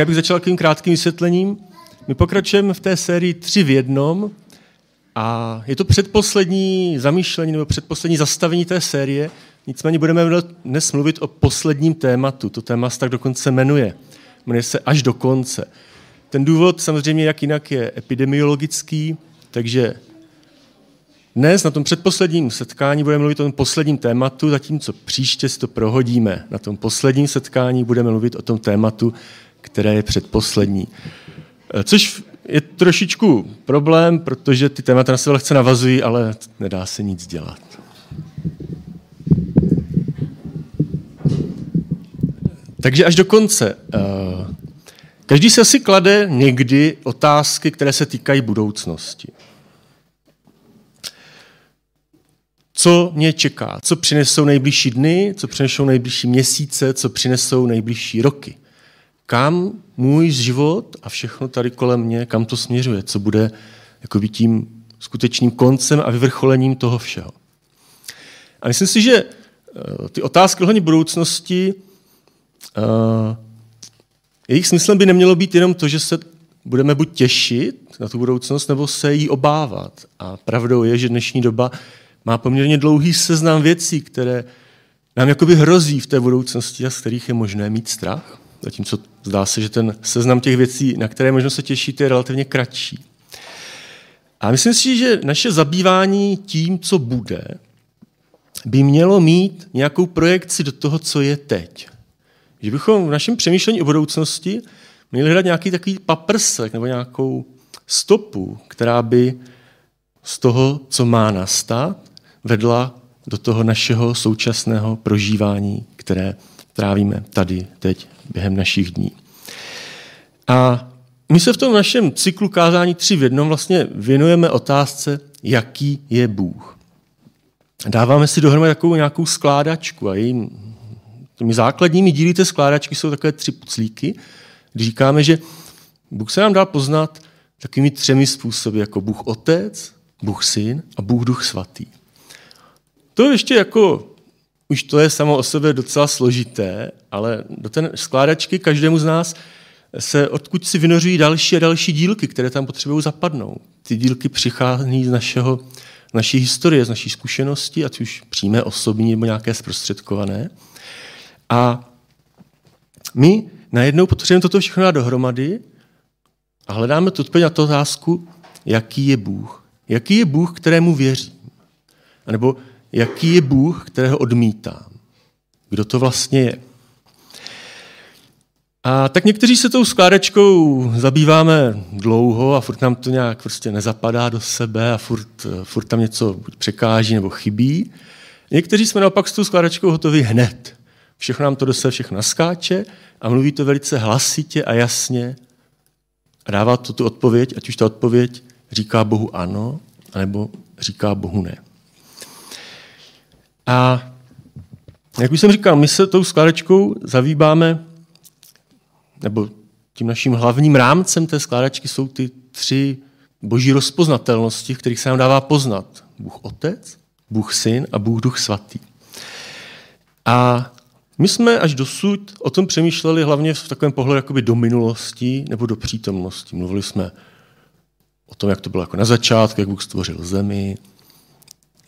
Já bych začal takovým krátkým vysvětlením. My pokračujeme v té sérii tři v jednom a je to předposlední zamýšlení nebo předposlední zastavení té série. Nicméně budeme dnes mluvit o posledním tématu. To téma se tak dokonce jmenuje. Jmenuje se až do konce. Ten důvod samozřejmě jak jinak je epidemiologický, takže dnes na tom předposledním setkání budeme mluvit o tom posledním tématu, zatímco příště si to prohodíme. Na tom posledním setkání budeme mluvit o tom tématu, které je předposlední. Eh, což je trošičku problém, protože ty témata na sebe lehce navazují, ale nedá se nic dělat. Takže až do konce. Eh, každý se asi klade někdy otázky, které se týkají budoucnosti. Co mě čeká? Co přinesou nejbližší dny? Co přinesou nejbližší měsíce? Co přinesou nejbližší roky? Kam můj život a všechno tady kolem mě, kam to směřuje, co bude jako tím skutečným koncem a vyvrcholením toho všeho. A myslím si, že eh, ty otázky ohledně budoucnosti, uh, jejich smyslem by nemělo být jenom to, že se budeme buď těšit na tu budoucnost, nebo se jí obávat. A pravdou je, že dnešní doba má poměrně dlouhý seznam věcí, které nám jakoby hrozí v té budoucnosti a z kterých je možné mít strach. Zatímco zdá se, že ten seznam těch věcí, na které možno se těšit, je relativně kratší. A myslím si, že naše zabývání tím, co bude, by mělo mít nějakou projekci do toho, co je teď. Že bychom v našem přemýšlení o budoucnosti měli hledat nějaký takový paprsek nebo nějakou stopu, která by z toho, co má nastat, vedla do toho našeho současného prožívání, které trávíme tady, teď, během našich dní. A my se v tom našem cyklu kázání tři v jednom vlastně věnujeme otázce, jaký je Bůh. Dáváme si dohromady takovou nějakou skládačku a jejím, těmi základními díly té skládačky jsou takové tři puclíky, kdy říkáme, že Bůh se nám dá poznat takovými třemi způsoby, jako Bůh Otec, Bůh Syn a Bůh Duch Svatý. To je ještě jako už to je samo o sobě docela složité, ale do té skládačky každému z nás se odkud si vynořují další a další dílky, které tam potřebují zapadnout. Ty dílky přichází z našeho, naší historie, z naší zkušenosti, ať už přímé, osobní nebo nějaké zprostředkované. A my najednou potřebujeme toto všechno dát dohromady a hledáme tu odpověď na tu otázku, jaký je Bůh. Jaký je Bůh, kterému věřím? A nebo jaký je Bůh, kterého odmítám. Kdo to vlastně je. A tak někteří se tou skládačkou zabýváme dlouho a furt nám to nějak prostě nezapadá do sebe a furt, furt tam něco překáží nebo chybí. Někteří jsme naopak s tou skládačkou hotovi hned. Všechno nám to do sebe všechno naskáče a mluví to velice hlasitě a jasně a dává to tu odpověď, ať už ta odpověď říká Bohu ano, anebo říká Bohu ne. A jak už jsem říkal, my se tou skládačkou zavíbáme, nebo tím naším hlavním rámcem té skládačky jsou ty tři boží rozpoznatelnosti, kterých se nám dává poznat. Bůh Otec, Bůh Syn a Bůh Duch Svatý. A my jsme až dosud o tom přemýšleli hlavně v takovém pohledu jakoby do minulosti nebo do přítomnosti. Mluvili jsme o tom, jak to bylo jako na začátku, jak Bůh stvořil zemi,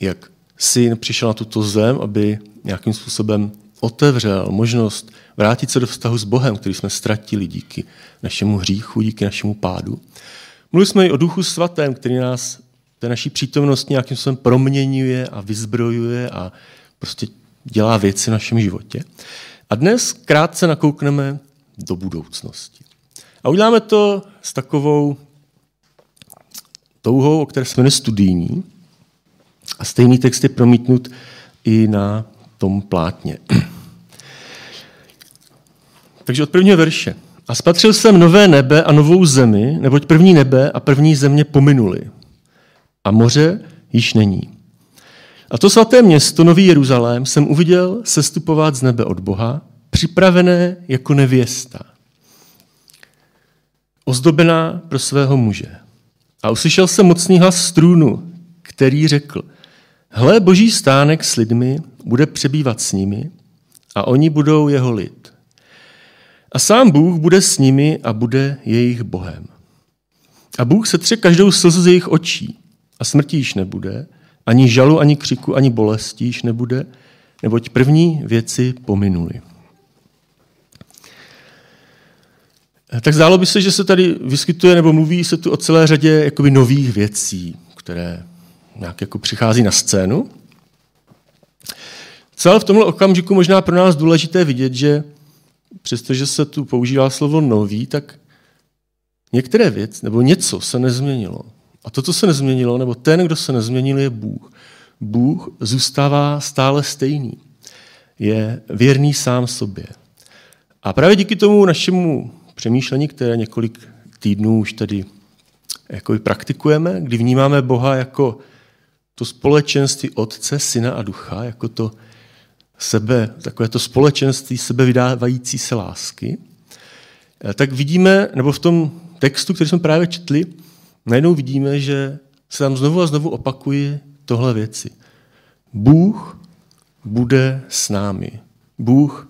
jak syn přišel na tuto zem, aby nějakým způsobem otevřel možnost vrátit se do vztahu s Bohem, který jsme ztratili díky našemu hříchu, díky našemu pádu. Mluvili jsme i o duchu svatém, který nás té naší přítomnost nějakým způsobem proměňuje a vyzbrojuje a prostě dělá věci v našem životě. A dnes krátce nakoukneme do budoucnosti. A uděláme to s takovou touhou, o které jsme studijní, a stejný text je promítnut i na tom plátně. Takže od prvního verše. A spatřil jsem nové nebe a novou zemi, neboť první nebe a první země pominuli. A moře již není. A to svaté město, Nový Jeruzalém, jsem uviděl sestupovat z nebe od Boha, připravené jako nevěsta, ozdobená pro svého muže. A uslyšel jsem mocný hlas z trůnu, který řekl – Hle, boží stánek s lidmi bude přebývat s nimi a oni budou jeho lid. A sám Bůh bude s nimi a bude jejich Bohem. A Bůh se tře každou slzu z jejich očí a smrti již nebude, ani žalu, ani křiku, ani bolesti již nebude, neboť první věci pominuly. Tak zdálo by se, že se tady vyskytuje nebo mluví se tu o celé řadě jakoby nových věcí, které nějak jako přichází na scénu. Celé v tomhle okamžiku možná pro nás důležité vidět, že přestože se tu používá slovo nový, tak některé věci nebo něco se nezměnilo. A to, co se nezměnilo, nebo ten, kdo se nezměnil, je Bůh. Bůh zůstává stále stejný. Je věrný sám sobě. A právě díky tomu našemu přemýšlení, které několik týdnů už tady jako praktikujeme, kdy vnímáme Boha jako to společenství Otce, Syna a Ducha, jako to sebe, takové to společenství sebe vydávající se lásky, eh, tak vidíme, nebo v tom textu, který jsme právě četli, najednou vidíme, že se tam znovu a znovu opakuje tohle věci. Bůh bude s námi. Bůh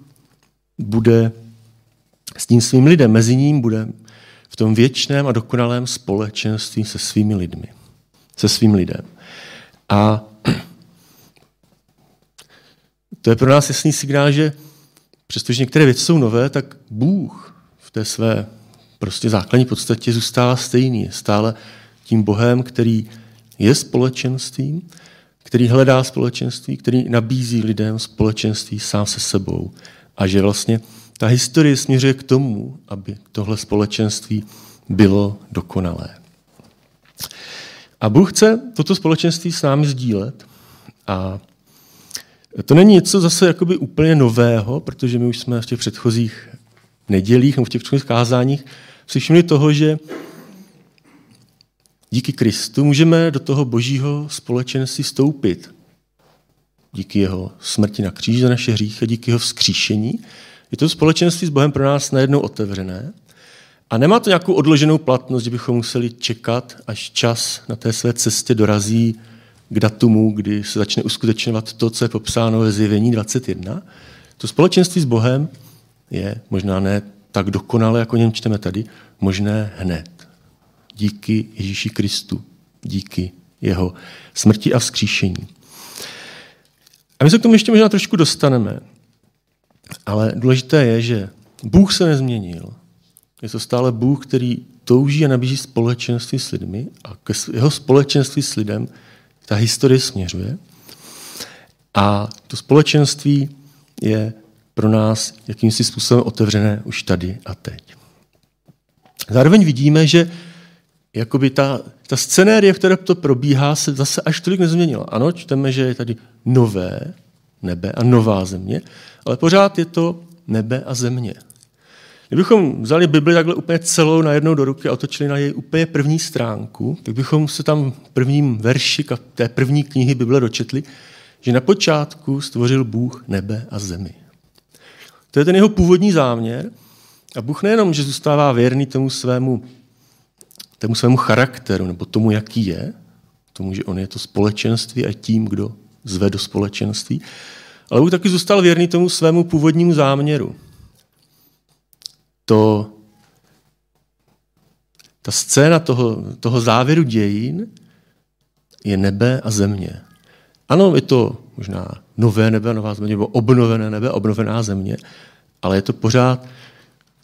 bude s tím svým lidem. Mezi ním bude v tom věčném a dokonalém společenství se svými lidmi. Se svým lidem. A to je pro nás jasný signál, že přestože některé věci jsou nové, tak Bůh v té své prostě základní podstatě zůstává stejný. Stále tím Bohem, který je společenstvím, který hledá společenství, který nabízí lidem společenství sám se sebou. A že vlastně ta historie směřuje k tomu, aby tohle společenství bylo dokonalé. A Bůh chce toto společenství s námi sdílet. A to není něco zase jakoby úplně nového, protože my už jsme v těch předchozích nedělích nebo v těch předchozích kázáních si všimli toho, že díky Kristu můžeme do toho božího společenství stoupit. Díky jeho smrti na kříži za naše hříchy, díky jeho vzkříšení. Je to společenství s Bohem pro nás najednou otevřené. A nemá to nějakou odloženou platnost, že bychom museli čekat, až čas na té své cestě dorazí k datumu, kdy se začne uskutečňovat to, co je popsáno ve zjevení 21. To společenství s Bohem je možná ne tak dokonale, jako něm čteme tady, možné hned. Díky Ježíši Kristu, díky jeho smrti a vzkříšení. A my se k tomu ještě možná trošku dostaneme. Ale důležité je, že Bůh se nezměnil. Je to stále Bůh, který touží a nabízí společenství s lidmi a ke jeho společenství s lidem ta historie směřuje. A to společenství je pro nás jakýmsi způsobem otevřené už tady a teď. Zároveň vidíme, že jakoby ta, ta scenérie, v které to probíhá, se zase až tolik nezměnila. Ano, čteme, že je tady nové nebe a nová země, ale pořád je to nebe a země. Kdybychom vzali Bibli takhle úplně celou najednou do ruky a otočili na její úplně první stránku, tak bychom se tam v prvním verši té první knihy Bible dočetli, že na počátku stvořil Bůh nebe a zemi. To je ten jeho původní záměr. A Bůh nejenom, že zůstává věrný tomu svému, tomu svému charakteru, nebo tomu, jaký je, tomu, že on je to společenství a tím, kdo zve do společenství, ale Bůh taky zůstal věrný tomu svému původnímu záměru. To, ta scéna toho, toho závěru dějin je nebe a země. Ano, je to možná nové nebe, nová země, nebo obnovené nebe, obnovená země, ale je to pořád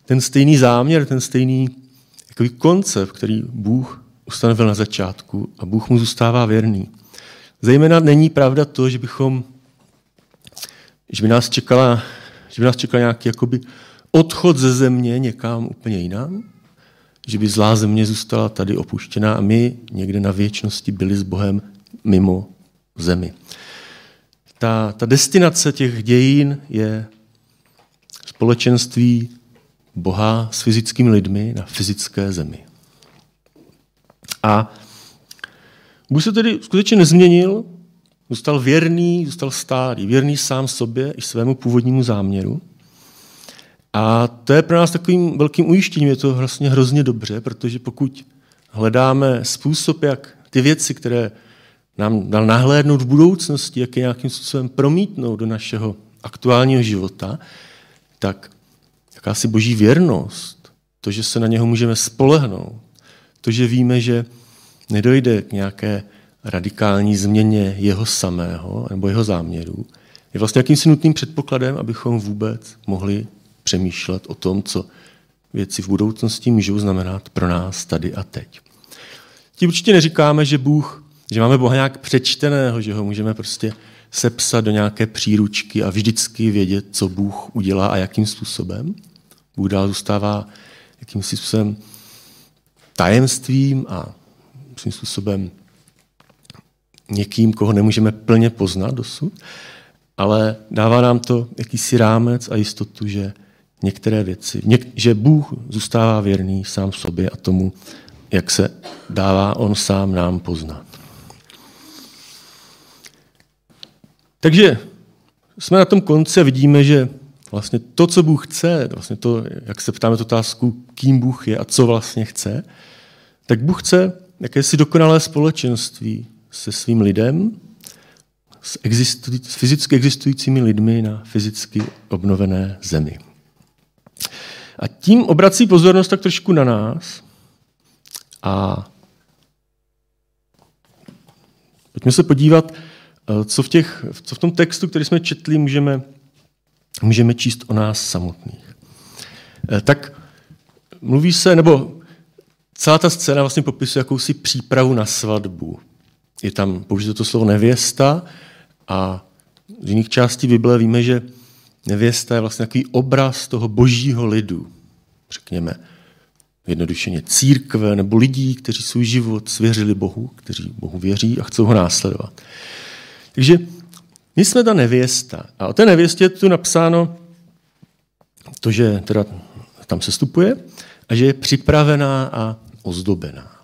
ten stejný záměr, ten stejný jakoby koncept, který Bůh ustanovil na začátku a Bůh mu zůstává věrný. Zejména není pravda to, že bychom, že by nás čekala, že by nás čekal nějaký jakoby odchod ze země někam úplně jinam, že by zlá země zůstala tady opuštěná a my někde na věčnosti byli s Bohem mimo zemi. Ta, ta destinace těch dějin je společenství Boha s fyzickými lidmi na fyzické zemi. A Bůh se tedy skutečně nezměnil, zůstal věrný, zůstal stálý, věrný sám sobě i svému původnímu záměru. A to je pro nás takovým velkým ujištěním, je to vlastně hrozně dobře, protože pokud hledáme způsob, jak ty věci, které nám dal nahlédnout v budoucnosti, jak je nějakým způsobem promítnout do našeho aktuálního života, tak, jakási boží věrnost, to, že se na něho můžeme spolehnout, to, že víme, že nedojde k nějaké radikální změně jeho samého nebo jeho záměrů, je vlastně jakýmsi nutným předpokladem, abychom vůbec mohli přemýšlet o tom, co věci v budoucnosti můžou znamenat pro nás tady a teď. Tím určitě neříkáme, že Bůh, že máme Boha nějak přečteného, že ho můžeme prostě sepsat do nějaké příručky a vždycky vědět, co Bůh udělá a jakým způsobem. Bůh dál zůstává jakýmsi způsobem tajemstvím a svým způsobem někým, koho nemůžeme plně poznat dosud, ale dává nám to jakýsi rámec a jistotu, že některé věci, něk, že Bůh zůstává věrný sám sobě a tomu, jak se dává on sám nám poznat. Takže jsme na tom konci a vidíme, že vlastně to, co Bůh chce, vlastně to, jak se ptáme tu otázku, kým Bůh je a co vlastně chce, tak Bůh chce jakési dokonalé společenství se svým lidem, s, existují, s fyzicky existujícími lidmi na fyzicky obnovené zemi. A tím obrací pozornost tak trošku na nás a pojďme se podívat, eh, co v, těch, co v tom textu, který jsme četli, můžeme, můžeme číst o nás samotných. Eh, tak mluví se, nebo celá ta scéna vlastně popisuje jakousi přípravu na svatbu. Je tam použito to slovo nevěsta a z jiných částí Bible víme, že nevěsta je vlastně takový obraz toho božího lidu. Řekněme, jednodušeně církve nebo lidí, kteří svůj život svěřili Bohu, kteří Bohu věří a chcou ho následovat. Takže my jsme ta nevěsta. A o té nevěstě je tu napsáno to, že teda tam se stupuje a že je připravená a ozdobená.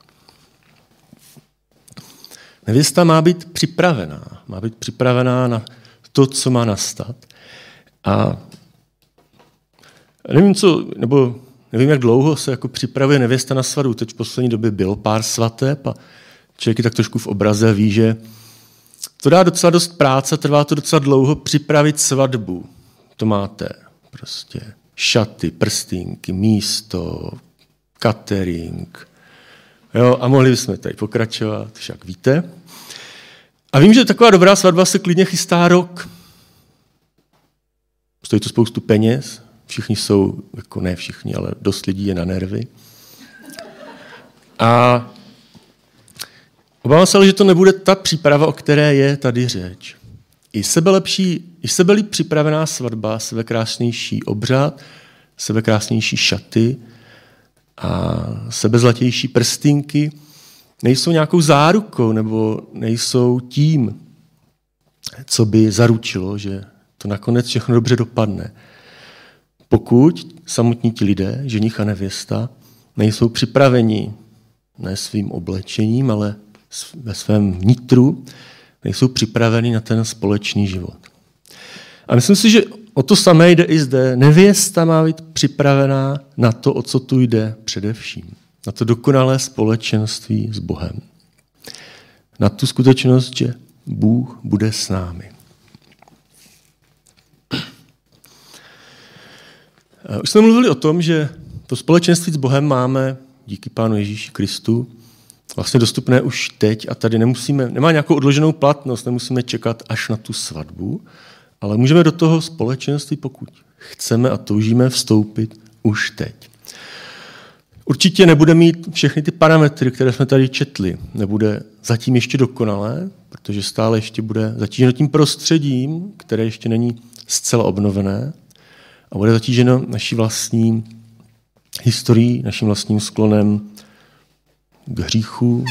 Nevěsta má být připravená. Má být připravená na to, co má nastat. A nevím, co, nebo nevím, jak dlouho se jako připravuje nevěsta na svatbu. Teď v poslední době bylo pár svateb a člověk je tak trošku v obraze ví, že to dá docela dost práce, trvá to docela dlouho připravit svatbu. To máte prostě šaty, prstínky, místo, catering. Jo, a mohli bychom tady pokračovat, však víte. A vím, že taková dobrá svatba se klidně chystá rok. Stojí to spoustu peněz, všichni jsou, jako ne všichni, ale dost lidí je na nervy. A obávám se, že to nebude ta příprava, o které je tady řeč. I sebelepší, i sebelíp připravená svatba, sebekrásnější obřad, sebekrásnější šaty a sebezlatější prstinky nejsou nějakou zárukou nebo nejsou tím, co by zaručilo, že to nakonec všechno dobře dopadne. Pokud samotní ti lidé, ženich a nevěsta, nejsou připraveni ne svým oblečením, ale ve svém vnitru, nejsou připraveni na ten společný život. A myslím si, že o to samé jde i zde. Nevěsta má být připravená na to, o co tu jde především. Na to dokonalé společenství s Bohem. Na tu skutečnost, že Bůh bude s námi. Už jsme mluvili o tom, že to společenství s Bohem máme díky Pánu Ježíši Kristu vlastně dostupné už teď a tady nemusíme, nemá nějakou odloženou platnost, nemusíme čekat až na tu svatbu, ale můžeme do toho společenství, pokud chceme a toužíme vstoupit už teď. Určitě nebude mít všechny ty parametry, které jsme tady četli. Nebude zatím ještě dokonalé, protože stále ještě bude zatíženo tím prostředím, které ještě není zcela obnovené a bude zatíženo naší vlastní historií, naším vlastním sklonem k hříchu,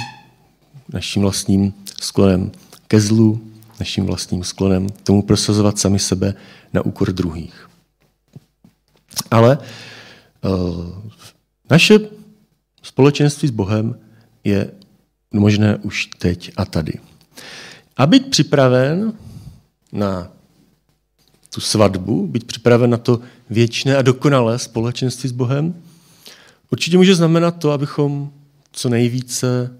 naším vlastním sklonem ke zlu, naším vlastním sklonem tomu prosazovat sami sebe na úkor druhých. Ale uh, naše společenství s Bohem je možné už teď a tady. A být připraven na tu svatbu, být připraven na to věčné a dokonalé společenství s Bohem, určitě může znamenat to, abychom co nejvíce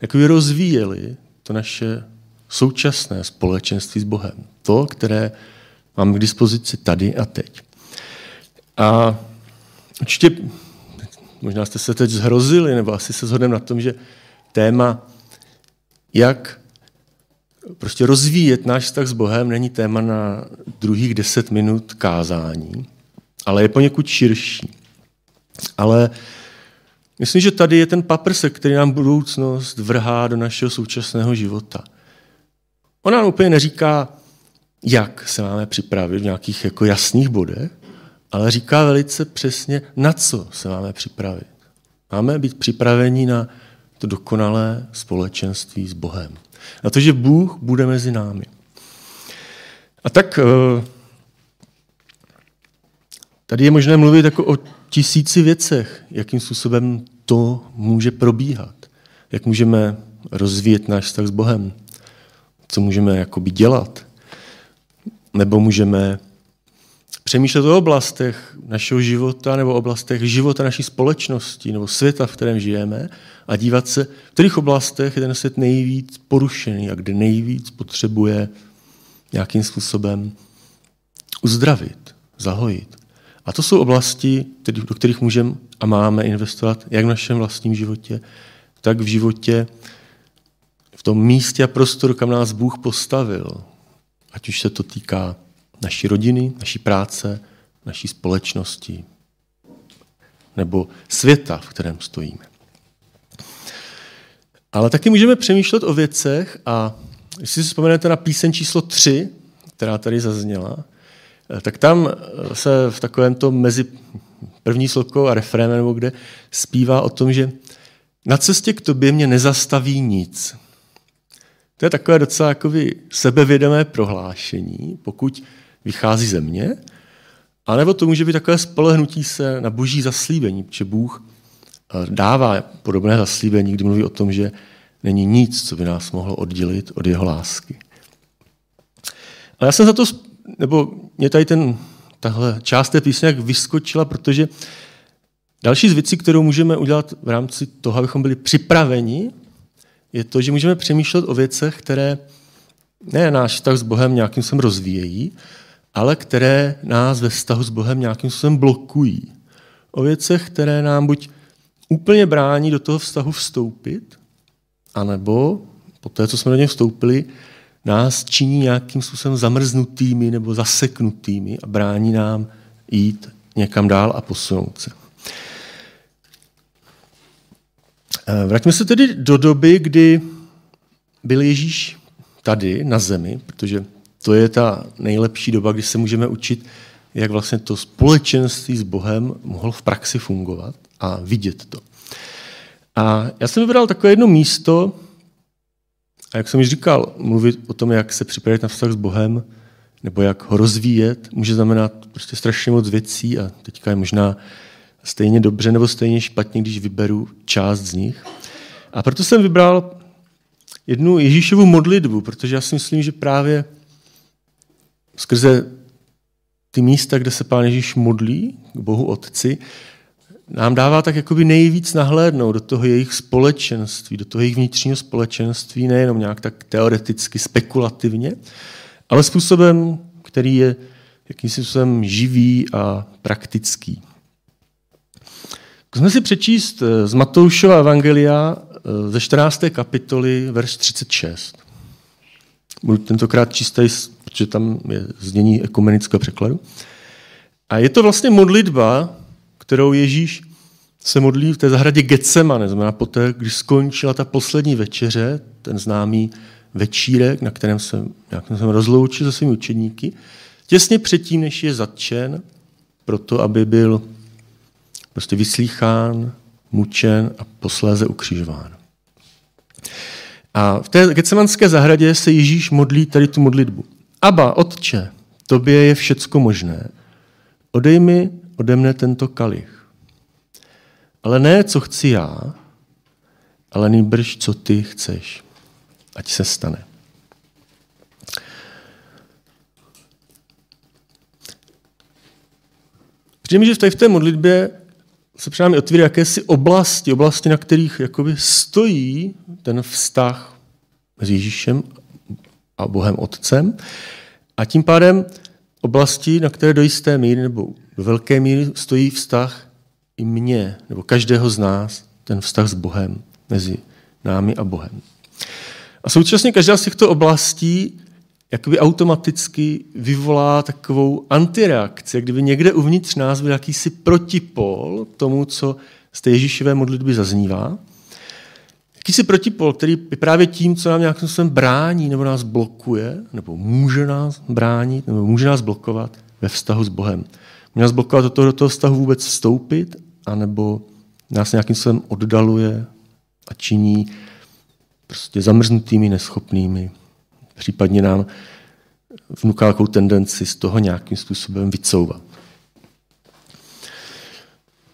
jakoby rozvíjeli to naše současné společenství s Bohem. To, které máme k dispozici tady a teď. A určitě, možná jste se teď zhrozili, nebo asi se shodneme na tom, že téma, jak prostě rozvíjet náš vztah s Bohem, není téma na druhých deset minut kázání, ale je poněkud širší. Ale myslím, že tady je ten paprsek, který nám budoucnost vrhá do našeho současného života. On nám úplně neříká, jak se máme připravit v nějakých jako jasných bodech, ale říká velice přesně, na co se máme připravit. Máme být připraveni na to dokonalé společenství s Bohem. Na to, že Bůh bude mezi námi. A tak eh, tady je možné mluvit jako o tisíci věcech, jakým způsobem to může probíhat. Jak můžeme rozvíjet náš vztah s Bohem. Co můžeme jakoby dělat. Nebo můžeme přemýšlet o oblastech našeho života nebo oblastech života naší společnosti nebo světa, v kterém žijeme a dívat se, v kterých oblastech je ten svět nejvíc porušený a kde nejvíc potřebuje nějakým způsobem uzdravit, zahojit. A to jsou oblasti, do kterých můžeme a máme investovat jak v našem vlastním životě, tak v životě, v tom místě a prostoru, kam nás Bůh postavil. Ať už se to týká naší rodiny, naší práce, naší společnosti nebo světa, v kterém stojíme. Ale taky můžeme přemýšlet o věcech a jestli si vzpomenete na píseň číslo 3, která tady zazněla, tak tam se v takovém tom mezi první slokou a refrénem nebo kde zpívá o tom, že na cestě k tobě mě nezastaví nic. To je takové docela jakoby sebevědomé prohlášení, pokud vychází ze mě, anebo to může být takové spolehnutí se na boží zaslíbení, protože Bůh eh, dává podobné zaslíbení, kdy mluví o tom, že není nic, co by nás mohlo oddělit od jeho lásky. Ale já jsem za to, nebo mě tady ten, tahle část té písně jak vyskočila, protože další z věcí, kterou můžeme udělat v rámci toho, abychom byli připraveni, je to, že můžeme přemýšlet o věcech, které ne náš vztah s Bohem nějakým způsobem rozvíjejí, ale které nás ve vztahu s Bohem nějakým způsobem blokují. O věcech, které nám buď úplně brání do toho vztahu vstoupit, anebo po té, co jsme do něj vstoupili, nás činí nějakým způsobem zamrznutými nebo zaseknutými a brání nám jít někam dál a posunout se. Eh, vraťme se tedy do doby, kdy byl Ježíš tady na zemi, protože to je ta nejlepší doba, kdy se můžeme učit, jak vlastně to společenství s Bohem mohlo v praxi fungovat a vidět to. A já jsem vybral takové jedno místo, a jak jsem již říkal, mluvit o tom, jak se připravit na vztah s Bohem, nebo jak ho rozvíjet, může znamenat prostě strašně moc věcí a teďka je možná stejně dobře nebo stejně špatně, když vyberu část z nich. A proto jsem vybral jednu Ježíšovu modlitbu, protože já si myslím, že právě skrze ty místa, kde se Pán Ježíš modlí k Bohu Otci, nám dává tak jakoby nejvíc nahlédnout do toho jejich společenství, do toho jejich vnitřního společenství, nejenom nějak tak teoreticky, spekulativně, ale způsobem, který je jakýmsi způsobem živý a praktický. Zkusme si přečíst eh, z Matoušova Evangelia eh, ze 14. kapitoly, verš 36. Budu tentokrát čistý protože tam je znění ekumenického překladu. A je to vlastně modlitba, kterou Ježíš se modlí v té zahradě Getsemane, znamená poté, když skončila ta poslední večeře, ten známý večírek, na kterém se, nějakým jsem rozloučil se svými učeníky, těsně předtím, než je zatčen, proto, aby byl prostě vyslýchán, mučen a posléze ukřižován. A v té Getsemanské zahradě se Ježíš modlí tady tu modlitbu. Aba, Otče, tobě je všecko možné. Odej mi ode mne tento kalich. Ale ne, co chci já, ale nejbrž, co ty chceš. Ať se stane. Přijde mi, že tady v té modlitbě se před námi otvíří jakési oblasti, oblasti, na kterých jakoby stojí ten vztah s Ježíšem a Bohem Otcem. A tím pádem oblasti, na které do jisté míry nebo do velké míry stojí vztah i mě, nebo každého z nás, ten vztah s Bohem, mezi námi a Bohem. A současně každá z těchto oblastí jakoby automaticky vyvolá takovou antireakci, kdyby někde uvnitř nás byl jakýsi protipol tomu, co z té Ježíšové modlitby zaznívá. Jakýsi protipol, který je právě tím, co nám nějakým způsobem brání nebo nás blokuje, nebo může nás bránit, nebo může nás blokovat ve vztahu s Bohem. Může nás blokovat do toho, do toho vztahu vůbec vstoupit, anebo nás nějakým způsobem oddaluje a činí prostě zamrznutými, neschopnými. Případně nám vnuká tendenci z toho nějakým způsobem vycouvat.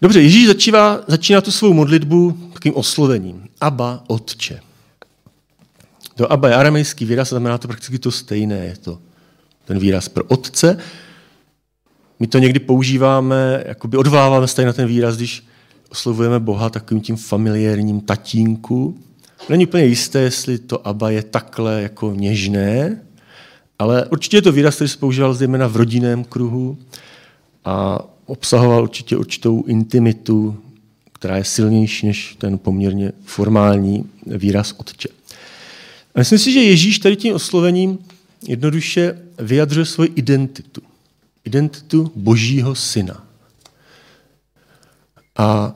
Dobře, Ježíš začíná, začíná tu svou modlitbu takým oslovením. Aba, Otče. To Aba je aramejský výraz, znamená to prakticky to stejné. Je to ten výraz pro Otce. My to někdy používáme, jakoby odváváme stejně na ten výraz, když oslovujeme Boha takovým tím familiárním tatínku. Není úplně jisté, jestli to Aba je takhle jako něžné, ale určitě je to výraz, který se používal zejména v rodinném kruhu a obsahoval určitě určitou intimitu, která je silnější než ten poměrně formální výraz otče. A myslím si, že Ježíš tady tím oslovením jednoduše vyjadřuje svoji identitu. Identitu božího syna. A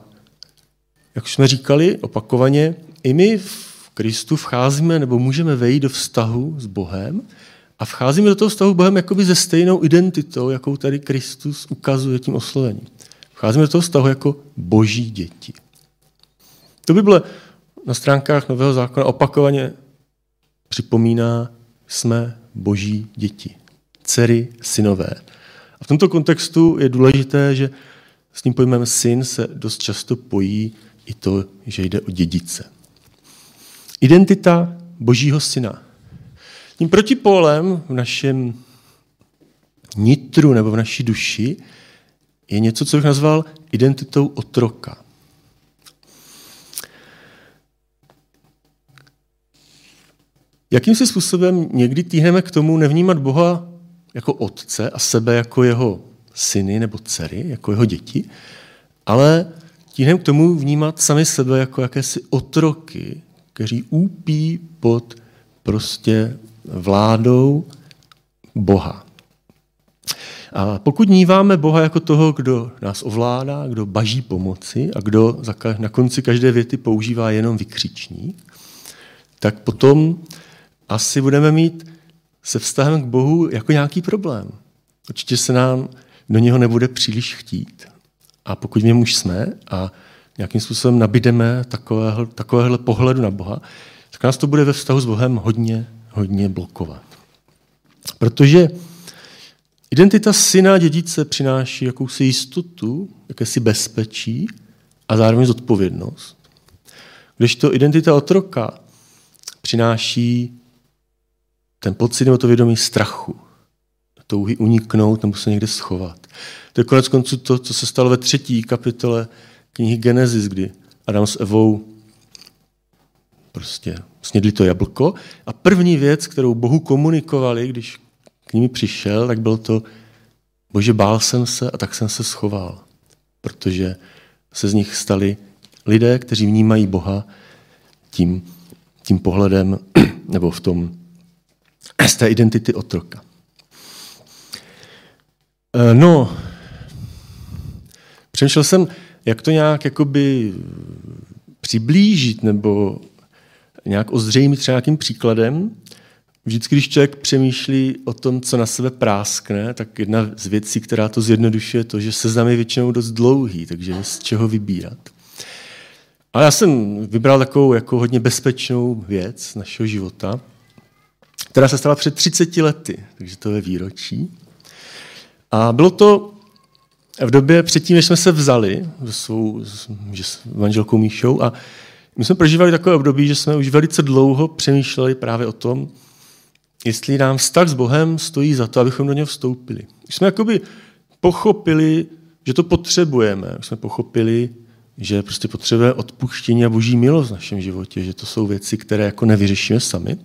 jak jsme říkali opakovaně, i my v Kristu vcházíme nebo můžeme vejít do vztahu s Bohem a vcházíme do toho vztahu s Bohem jakoby ze stejnou identitou, jakou tady Kristus ukazuje tím oslovením. Vcházíme do toho vztahu jako boží děti. To Bible na stránkách Nového zákona opakovaně připomíná, jsme boží děti, dcery, synové. A v tomto kontextu je důležité, že s tím pojmem syn se dost často pojí i to, že jde o dědice. Identita božího syna. Tím protipólem v našem nitru nebo v naší duši je něco, co bych nazval identitou otroka. Jakým si způsobem někdy týhneme k tomu nevnímat Boha jako otce a sebe jako jeho syny nebo dcery, jako jeho děti, ale tíhneme k tomu vnímat sami sebe jako jakési otroky, kteří úpí pod prostě vládou Boha. A pokud níváme Boha jako toho, kdo nás ovládá, kdo baží pomoci a kdo na konci každé věty používá jenom vykřičník, tak potom asi budeme mít se vztahem k Bohu jako nějaký problém. Určitě se nám do něho nebude příliš chtít. A pokud něm už jsme a nějakým způsobem nabídeme takového, takovéhle pohledu na Boha, tak nás to bude ve vztahu s Bohem hodně, hodně blokovat. Protože identita syna dědice přináší jakousi jistotu, jakési bezpečí a zároveň zodpovědnost. Když to identita otroka přináší ten pocit nebo to vědomí strachu, touhy uniknout nebo se někde schovat. To je konec konců to, co se stalo ve třetí kapitole knihy Genesis, kdy Adam s Evou prostě snědli to jablko a první věc, kterou Bohu komunikovali, když k nimi přišel, tak byl to, bože, bál jsem se a tak jsem se schoval, protože se z nich stali lidé, kteří vnímají Boha tím, tím pohledem nebo v tom z té identity otroka. Eh, no, přemýšlel jsem, jak to nějak jakoby přiblížit nebo nějak ozřejmit třeba nějakým příkladem. Vždycky, když člověk přemýšlí o tom, co na sebe práskne, tak jedna z věcí, která to zjednodušuje, je to, že seznam je většinou dost dlouhý, takže z čeho vybírat. Ale já jsem vybral takovou jako hodně bezpečnou věc našeho života, která se stala před 30 lety, takže to je výročí. A bylo to v době předtím, než jsme se vzali se svou s manželkou Míšou a my jsme prožívali takové období, že jsme už velice dlouho přemýšleli právě o tom, jestli nám vztah s Bohem stojí za to, abychom do něho vstoupili. Už jsme jakoby pochopili, že to potřebujeme. Už jsme pochopili, že prostě potřebujeme odpuštění a boží milost v našem životě, že to jsou věci, které jako nevyřešíme sami.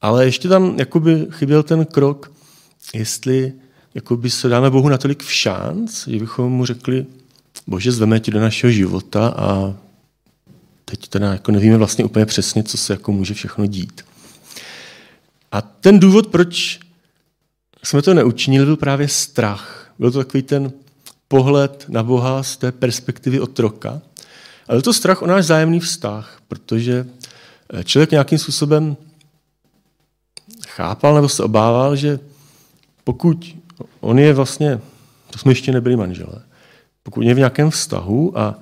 Ale ještě tam jakoby chyběl ten krok, jestli jakoby se dáme Bohu natolik v šanc, že bychom mu řekli, Bože, zveme tě do našeho života a teď teda jako nevíme vlastně úplně přesně, co se jako může všechno dít. A ten důvod, proč jsme to neučinili, byl právě strach. Byl to takový ten pohled na Boha z té perspektivy otroka. Ale byl to strach o náš zájemný vztah, protože eh, člověk nějakým způsobem chápal nebo se obával, že pokud on je vlastně, to jsme ještě nebyli manželé, pokud je v nějakém vztahu a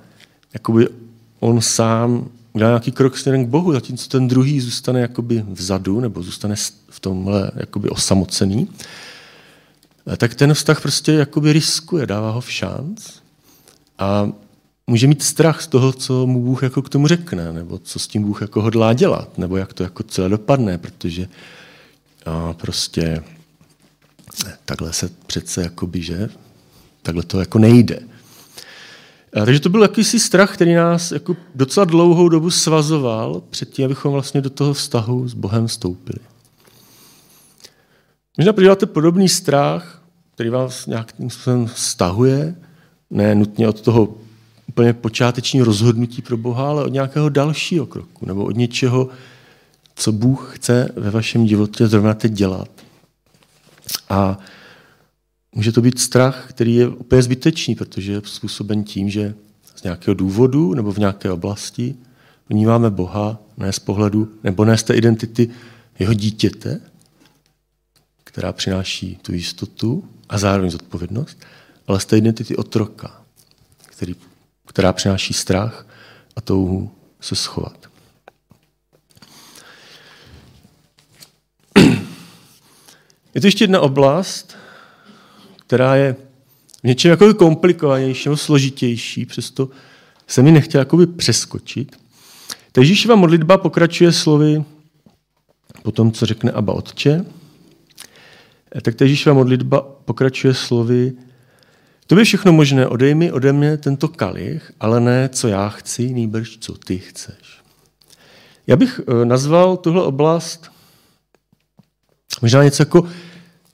jakoby on sám udělá nějaký krok směrem k Bohu, zatímco ten druhý zůstane jakoby vzadu nebo zůstane v tomhle jakoby osamocený, tak ten vztah prostě jakoby riskuje, dává ho v šanc a může mít strach z toho, co mu Bůh jako k tomu řekne, nebo co s tím Bůh jako hodlá dělat, nebo jak to jako celé dopadne, protože a prostě takhle se přece jakoby, že takhle to jako nejde. A takže to byl jakýsi strach, který nás jako docela dlouhou dobu svazoval před tím, abychom vlastně do toho vztahu s Bohem vstoupili. Možná prožíváte podobný strach, který vás nějakým způsobem stahuje, ne nutně od toho úplně počátečního rozhodnutí pro Boha, ale od nějakého dalšího kroku, nebo od něčeho, co Bůh chce ve vašem životě zrovna teď dělat. A může to být strach, který je úplně zbytečný, protože je způsoben tím, že z nějakého důvodu nebo v nějaké oblasti vnímáme Boha ne z pohledu nebo ne z té identity jeho dítěte, která přináší tu jistotu a zároveň zodpovědnost, ale z té identity otroka, který, která přináší strach a touhu se schovat. Je to ještě jedna oblast, která je v něčem jako komplikovanější nebo složitější, přesto se mi nechtěl jakoby přeskočit. Ta Ježíšova modlitba pokračuje slovy po tom, co řekne Abba Otče, tak ta Ježíšova modlitba pokračuje slovy to by všechno možné, odej mi ode mě tento kalich, ale ne, co já chci, nýbrž, co ty chceš. Já bych eh, nazval tuhle oblast možná něco jako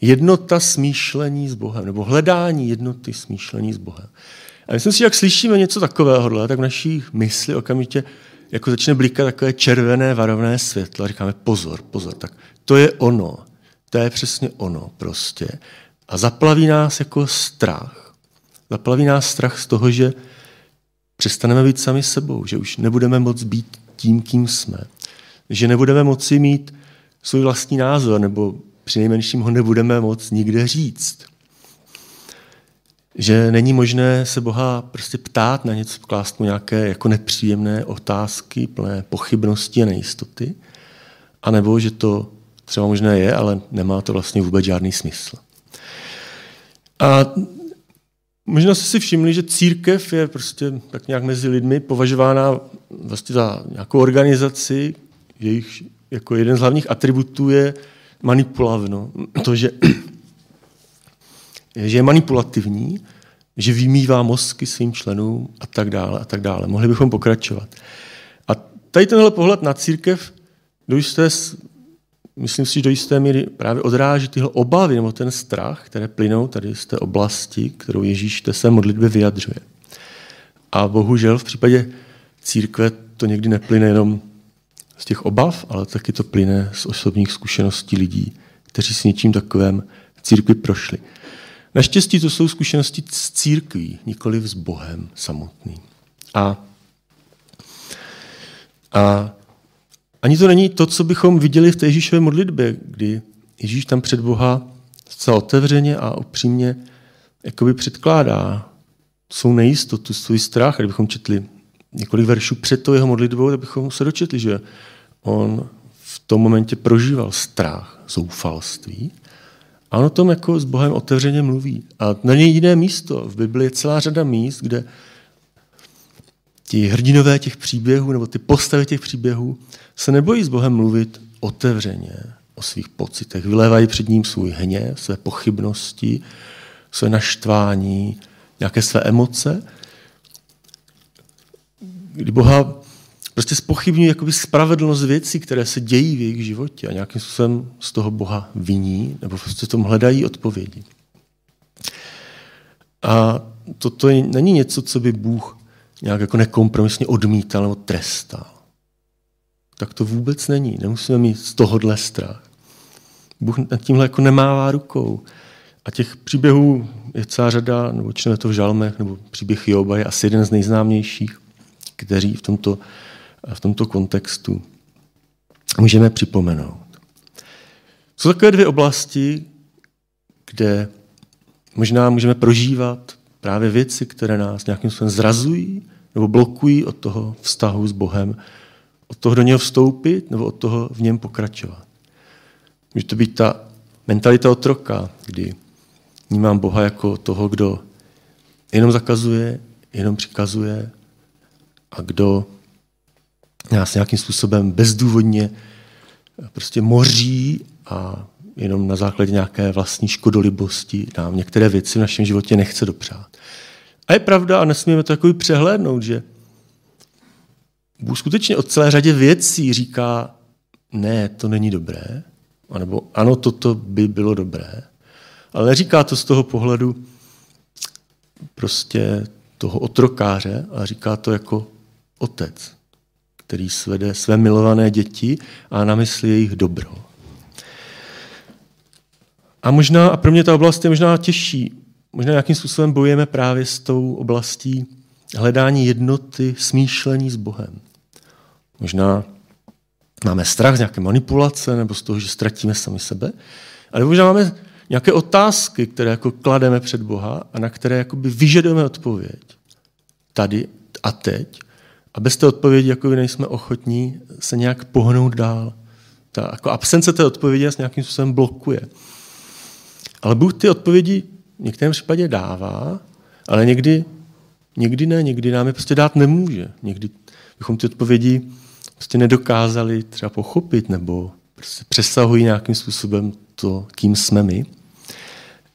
jednota smýšlení s Bohem, nebo hledání jednoty smýšlení s Bohem. A myslím si, že jak slyšíme něco takového, tak v naší mysli okamžitě jako začne blikat takové červené varovné světlo a říkáme pozor, pozor, tak to je ono. To je přesně ono prostě. A zaplaví nás jako strach. Zaplaví nás strach z toho, že přestaneme být sami sebou, že už nebudeme moc být tím, kým jsme. Že nebudeme moci mít svůj vlastní názor, nebo přinejmenším ho nebudeme moc nikde říct. Že není možné se Boha prostě ptát na něco, klást mu nějaké jako nepříjemné otázky, plné pochybnosti a nejistoty, a nebo že to třeba možné je, ale nemá to vlastně vůbec žádný smysl. A možná jste si všimli, že církev je prostě tak nějak mezi lidmi považována vlastně za nějakou organizaci, jejich jako jeden z hlavních atributů je manipulavno. To, že, že je manipulativní, že vymývá mozky svým členům a tak dále a tak dále. Mohli bychom pokračovat. A tady tenhle pohled na církev do jisté, myslím si, do jisté míry právě odráží tyhle obavy nebo ten strach, které plynou tady z té oblasti, kterou Ježíš té své modlitbě vyjadřuje. A bohužel v případě církve to někdy neplyne jenom z těch obav, ale taky to plyne z osobních zkušeností lidí, kteří s něčím takovém církvi prošli. Naštěstí to jsou zkušenosti s církví, nikoli s Bohem samotným. A, a ani to není to, co bychom viděli v té Ježíšové modlitbě, kdy Ježíš tam před Boha zcela otevřeně a upřímně jakoby předkládá svou nejistotu, svůj strach. Kdybychom četli několik veršů před tou jeho modlitbou, tak bychom se dočetli, že on v tom momentě prožíval strach, zoufalství a on o tom jako s Bohem otevřeně mluví. A na něj jiné místo. V Bibli je celá řada míst, kde ti hrdinové těch příběhů nebo ty postavy těch příběhů se nebojí s Bohem mluvit otevřeně o svých pocitech. Vylévají před ním svůj hněv, své pochybnosti, své naštvání, nějaké své emoce kdy Boha prostě spochybňují jakoby spravedlnost věcí, které se dějí v jejich životě a nějakým způsobem z toho Boha viní nebo prostě tom hledají odpovědi. A toto není něco, co by Bůh nějak jako nekompromisně odmítal nebo trestal. Tak to vůbec není. Nemusíme mít z tohohle strach. Bůh nad tímhle jako nemává rukou. A těch příběhů je celá řada, nebo čteme to v žalmech, nebo příběh Joba je asi jeden z nejznámějších, kteří v tomto, v tomto kontextu můžeme připomenout. Jsou takové dvě oblasti, kde možná můžeme prožívat právě věci, které nás nějakým způsobem zrazují nebo blokují od toho vztahu s Bohem, od toho do něho vstoupit nebo od toho v něm pokračovat. Může to být ta mentalita otroka, kdy vnímám Boha jako toho, kdo jenom zakazuje, jenom přikazuje a kdo nás nějakým způsobem bezdůvodně prostě moří a jenom na základě nějaké vlastní škodolibosti nám některé věci v našem životě nechce dopřát. A je pravda, a nesmíme to takový přehlédnout, že Bůh skutečně od celé řadě věcí říká, ne, to není dobré, anebo ano, toto by bylo dobré, ale neříká to z toho pohledu prostě toho otrokáře, ale říká to jako otec, který svede své milované děti a na mysli jejich dobro. A možná, a pro mě ta oblast je možná těžší, možná nějakým způsobem bojujeme právě s tou oblastí hledání jednoty, smýšlení s Bohem. Možná máme strach z nějaké manipulace nebo z toho, že ztratíme sami sebe, ale možná máme nějaké otázky, které jako klademe před Boha a na které jakoby vyžadujeme odpověď. Tady a teď. A bez té odpovědi jako nejsme ochotní se nějak pohnout dál. Ta jako absence té odpovědi nás nějakým způsobem blokuje. Ale Bůh ty odpovědi v některém případě dává, ale někdy, někdy ne, někdy nám je prostě dát nemůže. Někdy bychom ty odpovědi prostě nedokázali třeba pochopit nebo prostě přesahují nějakým způsobem to, kým jsme my.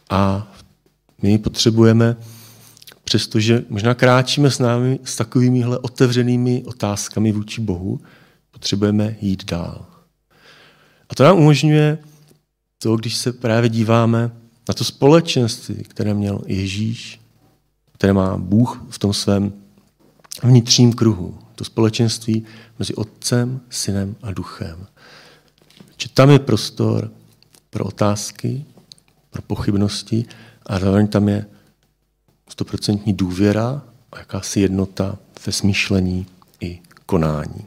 A my potřebujeme, přestože možná kráčíme s námi s takovýmihle otevřenými otázkami vůči Bohu, potřebujeme jít dál. A to nám umožňuje to, když se právě díváme na to společenství, které měl Ježíš, které má Bůh v tom svém vnitřním kruhu. To společenství mezi Otcem, Synem a Duchem. Či tam je prostor pro otázky, pro pochybnosti a zároveň tam je stoprocentní důvěra a jakási jednota ve smýšlení i konání.